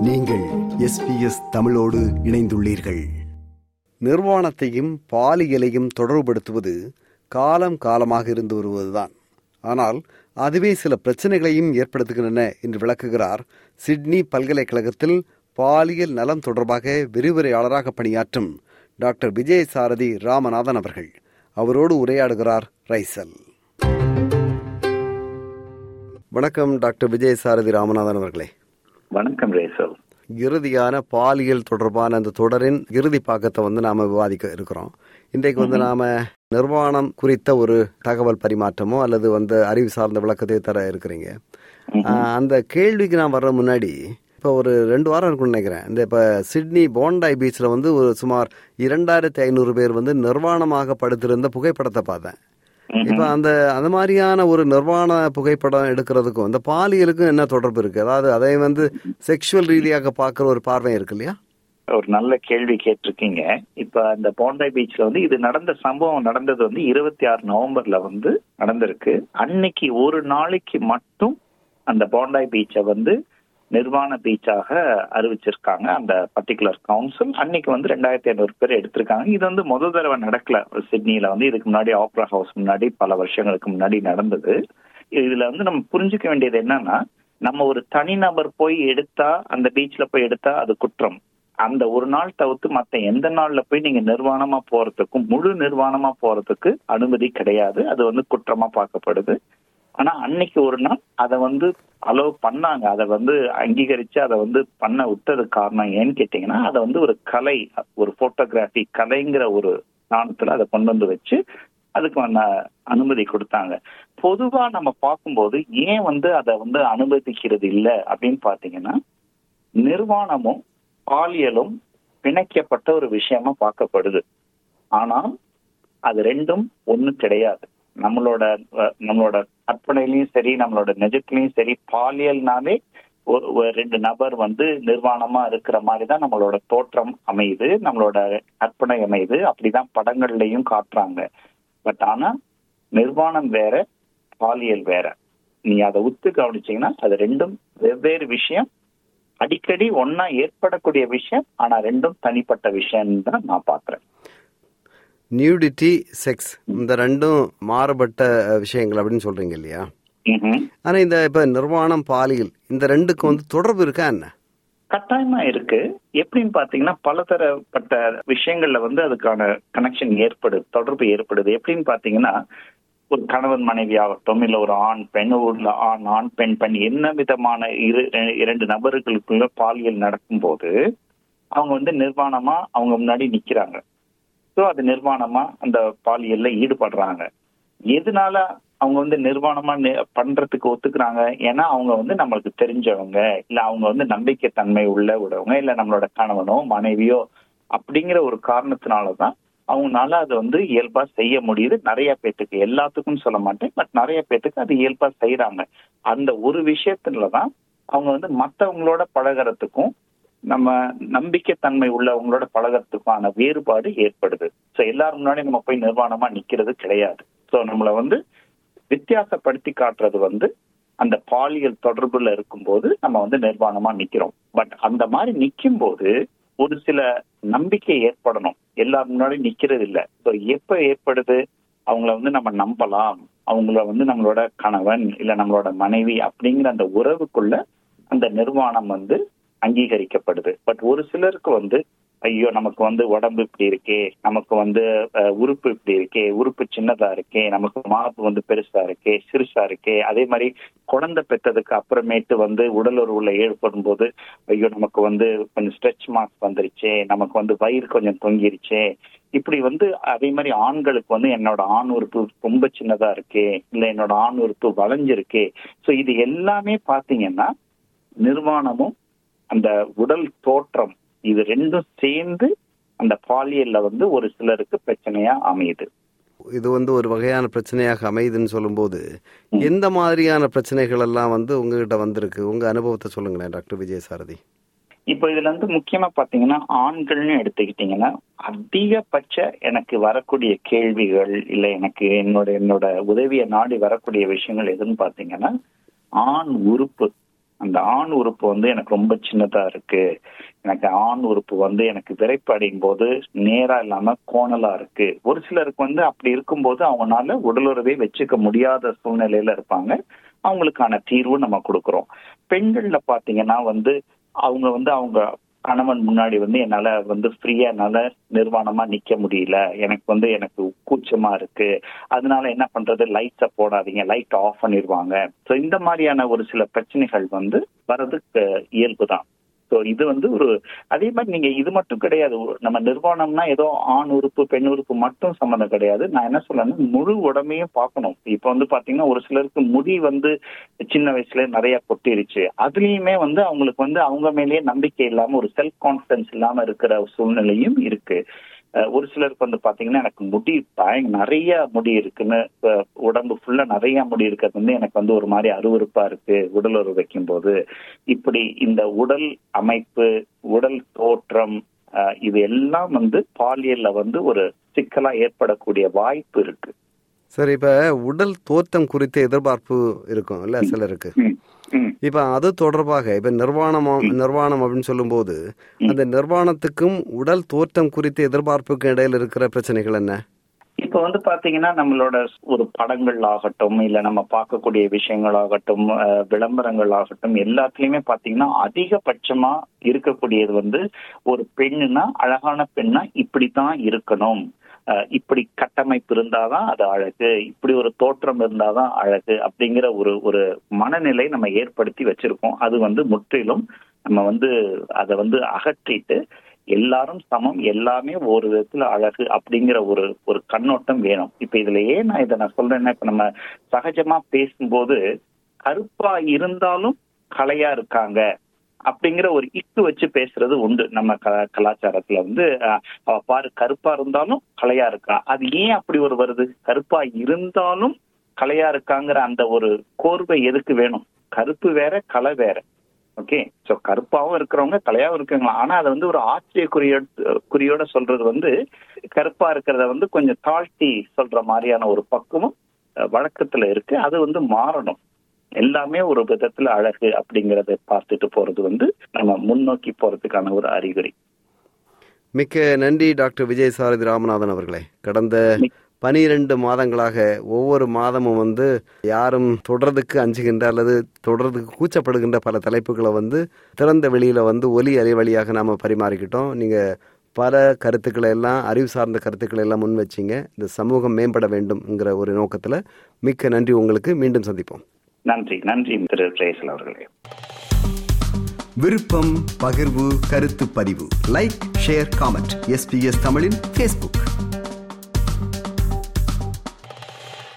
நீங்கள் எஸ்பிஎஸ் தமிழோடு இணைந்துள்ளீர்கள். நிர்வாணத்தையும் பாலியலையும் தொடர்புபடுத்துவது காலம் காலமாக இருந்து வருவதுதான். ஆனால் அதுவே சில பிரச்சனைகளையும் ஏற்படுத்துகின்றன என்று விளக்குகிறார் சிட்னி பல்கலைக்கழகத்தில் பாலியல் நலம் தொடர்பாக விரிவுரையாளராக பணியாற்றும் டாக்டர் விஜய் சாரதி ராமநாதன் அவர்கள். அவரோடு உரையாடுகிறார் ரைசல். வணக்கம் டாக்டர் விஜய் சாரதி ராமநாதன் அவர்களே. வணக்கம் ரேசல். இறுதியான பாலியல் தொடர்பான அந்த தொடரின் இறுதி பாக்கத்தை வந்து நாம விவாதிக்க இருக்கிறோம். இன்றைக்கு வந்து நாம நிர்வாணம் குறித்த ஒரு தகவல் பரிமாற்றமோ அல்லது வந்து அறிவு சார்ந்த விளக்கத்தை தர இருக்கிறீங்க. அந்த கேள்விக்கு நான் வர்ற முன்னாடி இப்போ ஒரு ரெண்டு வாரம் இருக்கும்னு நினைக்கிறேன். இந்த இப்போ சிட்னி போண்டாய் பீச்சில் வந்து ஒரு சுமார் இரண்டாயிரத்தி ஐநூறு பேர் வந்து நிர்வாணமாக படுத்திருந்த புகைப்படத்தை பார்த்தேன். இப்ப அந்த அந்த மாதிரியான ஒரு நிர்வாண புகைப்படம் எடுக்கிறதுக்கும் இந்த பாலியலுக்கும் என்ன தொடர்பு இருக்கு? அதாவது அதை வந்து செக்ஷுவல் ரீதியாக பார்க்குற ஒரு பார்வை இருக்கு இல்லையா? ஒரு நல்ல கேள்வி கேட்டிருக்கீங்க. இப்ப அந்த போண்டாய் பீச்ல வந்து இது நடந்த சம்பவம் நடந்தது வந்து இருபத்தி ஆறு நவம்பர்ல வந்து நடந்திருக்கு. அன்னைக்கு ஒரு நாளைக்கு மட்டும் அந்த போண்டாய் பீச்சை வந்து நிர்வாண பீச்சாக அறிவிச்சிருக்காங்க. அந்த பர்டிகுலர் கவுன்சில் அன்னைக்கு வந்து ரெண்டாயிரத்தி ஐநூறு பேர் எடுத்திருக்காங்க. இது வந்து முதல் தடவை நடக்கல. சிட்னில வந்து இதுக்கு முன்னாடி ஆப்ரா ஹவுஸ் முன்னாடி பல வருஷங்களுக்கு முன்னாடி நடந்தது. இதுல வந்து நம்ம புரிஞ்சுக்க வேண்டியது என்னன்னா நம்ம ஒரு தனிநபர் போய் எடுத்தா அந்த பீச்ல போய் எடுத்தா அது குற்றம். அந்த ஒரு நாள் தவிர்த்து மத்த எந்த நாள்ல போய் நீங்க நிர்வாணமா போறதுக்கும் முழு நிர்வாணமா போறதுக்கு அனுமதி கிடையாது. அது வந்து குற்றமா பார்க்கப்படுது. ஆனா அன்னைக்கு ஒரு நாள் அதை வந்து அலோவ் பண்ணாங்க. அதை வந்து அங்கீகரிச்சு அதை வந்து பண்ண விட்டது காரணம் ஏன்னு கேட்டீங்கன்னா அதை வந்து ஒரு கலை ஒரு போட்டோகிராஃபி கலைங்கிற ஒரு நாணத்துல அதை கொண்டு வந்து வச்சு அதுக்கு அனுமதி கொடுத்தாங்க. பொதுவா நம்ம பார்க்கும்போது ஏன் வந்து அதை வந்து அனுமதிக்கிறது இல்லை அப்படின்னு பாத்தீங்கன்னா நிர்வாணமும் பாலியலும் பிணைக்கப்பட்ட ஒரு விஷயமா பார்க்கப்படுது. ஆனால் அது ரெண்டும் ஒண்ணு கிடையாது. நம்மளோட நம்மளோட கற்பனையிலையும் சரி நம்மளோட நிஜத்திலையும் சரி பாலியல்னாலே ரெண்டு நபர் வந்து நிர்வாணமா இருக்கிற மாதிரி தான் நம்மளோட தோற்றம் அமையுது நம்மளோட கற்பனை அமையுது. அப்படிதான் படங்கள்லயும் காட்டுறாங்க. பட் ஆனா நிர்வாணம் வேற பாலியல் வேற. நீ அதை உத்து கவனிச்சீங்கன்னா அது ரெண்டும் வெவ்வேறு விஷயம். அடிக்கடி ஒன்னா ஏற்படக்கூடிய விஷயம் ஆனா ரெண்டும் தனிப்பட்ட விஷயம் தான் நான் பாக்குறேன் நியூடிட்டி செக்ஸ் இந்த ரெண்டும் மாறுபட்ட விஷயங்கள் அப்படின்னு சொல்றீங்க இல்லையா. ஆனா இந்த இப்ப நிர்வாணம் பாலியல் இந்த ரெண்டுக்கும் வந்து தொடர்பு இருக்கா என்ன? கட்டாயமா இருக்கு. எப்படின்னு பாத்தீங்கன்னா பலதரப்பட்ட விஷயங்கள்ல வந்து அதுக்கான கனெக்ஷன் ஏற்படுது தொடர்பு ஏற்படுது. எப்படின்னு பாத்தீங்கன்னா ஒரு கணவன் மனைவி ஆகட்டும் இல்ல ஒரு ஆண் பெண் உள்ள ஆண் ஆண் பெண் பெண் என்ன விதமான இரு இரண்டு நபர்களுக்குள்ள பாலியல் நடக்கும்போது அவங்க வந்து நிர்வாணமா அவங்க முன்னாடி நிக்கிறாங்க. சோ அது நிர்வாணமா அந்த பாலியல்ல ஈடுபடுறாங்க. எதனால அவங்க வந்து நிர்வாணமா பண்றதுக்கு ஒத்துக்கிறாங்க? ஏன்னா அவங்க வந்து நம்மளுக்கு தெரிஞ்சவங்க. இல்ல அவங்க வந்து நம்பிக்கை தன்மை உள்ள உடவங்க இல்ல நம்மளோட கணவனோ மனைவியோ அப்படிங்கிற ஒரு காரணத்தினாலதான் அவங்கனால அதை வந்து இயல்பா செய்ய முடியுது. நிறைய பேத்துக்கு எல்லாத்துக்கும் சொல்ல மாட்டேன். பட் நிறைய பேத்துக்கு அது இயல்பா செய்யறாங்க அந்த ஒரு விஷயத்துலதான் அவங்க வந்து மத்தவங்களோட பழகுறதுக்கும் நம்ம நம்பிக்கைத்தன்மை உள்ளவங்களோட பழகறதுக்கான வேறுபாடு ஏற்படுது. சோ எல்லாரும் முன்னாடி நம்ம போய் நிர்வாணமா நிக்கிறது கிடையாது. சோ நம்மளை வந்து வித்தியாசப்படுத்தி காட்டுறது வந்து அந்த பாலியல் தொடர்புல இருக்கும்போது நம்ம வந்து நிர்வாணமா நிக்கிறோம். பட் அந்த மாதிரி நிக்கும் போது ஒரு சில நம்பிக்கை ஏற்படணும். எல்லாரும் முன்னாடி நிக்கிறது இல்ல. ஸோ எப்ப ஏற்படுது? அவங்கள வந்து நம்ம நம்பலாம். அவங்கள வந்து நம்மளோட கணவன் இல்ல நம்மளோட மனைவி அப்படிங்கிற அந்த உறவுக்குள்ள அந்த நிர்வாணம் வந்து அங்கீகரிக்கப்படுது. பட் ஒரு சிலருக்கு வந்து ஐயோ நமக்கு வந்து உடம்பு இப்படி இருக்கே நமக்கு வந்து உறுப்பு இப்படி இருக்கே உறுப்பு சின்னதா இருக்கே நமக்கு மாப்பு வந்து பெருசா இருக்கே சிறுசா இருக்கே அதே மாதிரி குழந்தை பெற்றதுக்கு அப்புறமேட்டு வந்து உடல் உறவுல ஏற்படும் போது ஐயோ நமக்கு வந்து கொஞ்சம் ஸ்ட்ரெச் மார்க் வந்துருச்சே நமக்கு வந்து வயிறு கொஞ்சம் தொங்கிருச்சே. இப்படி வந்து அதே மாதிரி ஆண்களுக்கு வந்து என்னோட ஆண் உறுப்பு ரொம்ப சின்னதா இருக்கே இல்லை என்னோட ஆண் உறுப்பு வளைஞ்சிருக்கே. ஸோ இது எல்லாமே பாத்தீங்கன்னா நிர்வாணமும் அந்த உடல் தோற்றம் இது ரெண்டும் சேர்ந்து அந்த பாலியல்ல வந்து ஒரு சிலருக்கு பிரச்சனையா அமையுது. இது வந்து ஒரு வகையான பிரச்சனையாக அமையுதுன்னு சொல்லும்போது எந்த மாதிரியான பிரச்சனைகள் எல்லாம் வந்து உங்ககிட்ட வந்திருக்கு? உங்க அனுபவத்தை சொல்லுங்களேன் டாக்டர் விஜய் சாரதி இப்போ இதுல வந்து முக்கியமா பாத்தீங்கன்னா ஆண்கள்னு எடுத்துக்கிட்டீங்கன்னா அதிகபட்ச எனக்கு வரக்கூடிய கேள்விகள் இல்ல எனக்கு என்னோட என்னோட உதவியை நாடி வரக்கூடிய விஷயங்கள் எதுன்னு பாத்தீங்கன்னா ஆண் உறுப்பு. அந்த ஆண் உறுப்பு வந்து எனக்கு ரொம்ப சின்னதா இருக்கு. எனக்கு ஆண் உறுப்பு வந்து எனக்கு விரைப்படையும் போது நேரா இல்லாம கோணலா இருக்கு. ஒரு சிலருக்கு வந்து அப்படி இருக்கும்போது அவங்களால உடலுறவே வச்சுக்க முடியாத சூழ்நிலையில இருப்பாங்க. அவங்களுக்கான தீர்வு நம்ம கொடுக்குறோம். பெண்கள்ல பாத்தீங்கன்னா வந்து அவங்க வந்து அவங்க கணவன் முன்னாடி வந்து என்னால வந்து ஃப்ரீயா என்னால நிர்வாணமா நிக்க முடியல. எனக்கு வந்து எனக்கு கூச்சமா இருக்கு. அதனால என்ன பண்றது? லைட்ஸ போடாதீங்க. லைட் ஆஃப் பண்ணிடுவாங்க. ஸோ இந்த மாதிரியான ஒரு சில பிரச்சனைகள் வந்து வர்றதுக்கு இயல்பு தான் ஸோ இது வந்து ஒரு அதே மாதிரி நீங்க இது மட்டும் கிடையாது. நம்ம நிர்வாணம்னா ஏதோ ஆண் உறுப்பு பெண் உறுப்பு மட்டும் சம்மந்தம் கிடையாது. நான் என்ன சொல்றேன்னா முழு உடம்பையும் பார்க்கணும். இப்போ வந்து பாத்தீங்கன்னா ஒரு சிலருக்கு முடி வந்து சின்ன வயசுல நிறைய கொட்டிருச்சு. அதுலயுமே வந்து அவங்களுக்கு வந்து அவங்க மேலேயே நம்பிக்கை இல்லாம ஒரு செல்ஃப் கான்பிடன்ஸ் இல்லாம இருக்கிற சூழ்நிலையும் இருக்கு. ஒரு சிலருக்கு வந்து பாத்தீங்கன்னா எனக்கு முடி பயங்க நிறைய முடி இருக்குன்னு உடம்பு ஃபுல்லா நிறைய முடி இருக்கிறது வந்து எனக்கு வந்து ஒரு மாதிரி அருவறுப்பா இருக்கு உடல் உறவு வைக்கும் போது இப்படி இந்த உடல் அமைப்பு உடல் தோற்றம் இது எல்லாம் வந்து பாலியல்ல வந்து ஒரு சிக்கலா ஏற்படக்கூடிய வாய்ப்பு இருக்கு. சரி இப்ப உடல் தோற்றம் குறித்த எதிர்பார்ப்பு இருக்கும் இல்ல சிலருக்கு. இப்ப அது தொடர்பாக இப்ப நிர்வாணம் நிர்வாணம் அப்படின்னு சொல்லும் போது அந்த நிர்வாணத்துக்கும் உடல் தோற்றம் குறித்த எதிர்பார்ப்புக்கும் இடையில இருக்கிற பிரச்சனைகள் என்ன? இப்ப வந்து பாத்தீங்கன்னா நம்மளோட ஒரு படங்கள் ஆகட்டும் இல்ல நம்ம பார்க்கக்கூடிய விஷயங்கள் ஆகட்டும் விளம்பரங்கள் ஆகட்டும் எல்லாத்துலயுமே பாத்தீங்கன்னா அதிகபட்சமா இருக்கக்கூடியது வந்து ஒரு பெண்ணுனா அழகான பெண்ணா இப்படித்தான் இருக்கணும். இப்படி கட்டமைப்பு இருந்தாதான் அது அழகு இப்படி ஒரு தோற்றம் இருந்தாதான் அழகு அப்படிங்கிற ஒரு ஒரு மனநிலை நம்ம ஏற்படுத்தி வச்சிருக்கோம். அது வந்து முற்றிலும் நம்ம வந்து அதை வந்து அகற்றிட்டு எல்லாரும் சமம் எல்லாமே ஒரு விதத்துல அழகு அப்படிங்கிற ஒரு ஒரு கண்ணோட்டம் வேணும். இப்ப இதுல ஏன் நான் இதை நான் சொல்றேன்னா இப்ப நம்ம சகஜமா பேசும்போது கருப்பா இருந்தாலும் கலையா இருக்காங்க. அப்படிங்கிற ஒரு இக்கு வச்சு பேசுறது உண்டு. நம்ம கலாச்சாரத்துல வந்து அவ பாரு கருப்பா இருந்தாலும் கலையா இருக்கா? அது ஏன் அப்படி ஒரு வருது? கருப்பா இருந்தாலும் கலையா இருக்காங்கிற அந்த ஒரு கோர்வை எதுக்கு வேணும்? கருப்பு வேற கலை வேற. ஓகே? சோ கருப்பாவும் இருக்கிறவங்க கலையாவும் இருக்காங்களா? ஆனா அதை வந்து ஒரு ஆச்சரிய குறியோ குறியோட சொல்றது வந்து கருப்பா இருக்கிறத வந்து கொஞ்சம் தாழ்த்தி சொல்ற மாதிரியான ஒரு பக்குவம் வழக்கத்துல இருக்கு. அது வந்து மாறணும். எல்லாமே ஒரு விதத்துல அழகு அப்படிங்கறத பார்த்துட்டு போறது வந்து நம்ம முன்னோக்கி போறதுக்கான ஒரு அறிகுறி. மிக்க நன்றி டாக்டர் விஜய் சாரதி ராமநாதன் அவர்களே. கடந்த பனிரெண்டு மாதங்களாக ஒவ்வொரு மாதமும் வந்து யாரும் தொடர்றதுக்கு அஞ்சுகின்ற அல்லது தொடர்றதுக்கு கூச்சப்படுகின்ற பல தலைப்புகளை வந்து திறந்த வெளியில வந்து ஒலி அலை வழியாக நாம பரிமாறிக்கிட்டோம். நீங்க பல கருத்துக்களை எல்லாம் அறிவு சார்ந்த கருத்துக்களை எல்லாம் முன் வச்சிங்க. இந்த சமூகம் மேம்பட வேண்டும்ங்கிற ஒரு நோக்கத்துல மிக்க நன்றி. உங்களுக்கு மீண்டும் சந்திப்போம். நன்றி நன்றி திரு பிரேசல் அவர்களே. விருப்பம் பகிர்வு கருத்து பதிவு. லைக் ஷேர் காமெண்ட் எஸ்பிஎஸ் தமிழின் பேஸ்புக்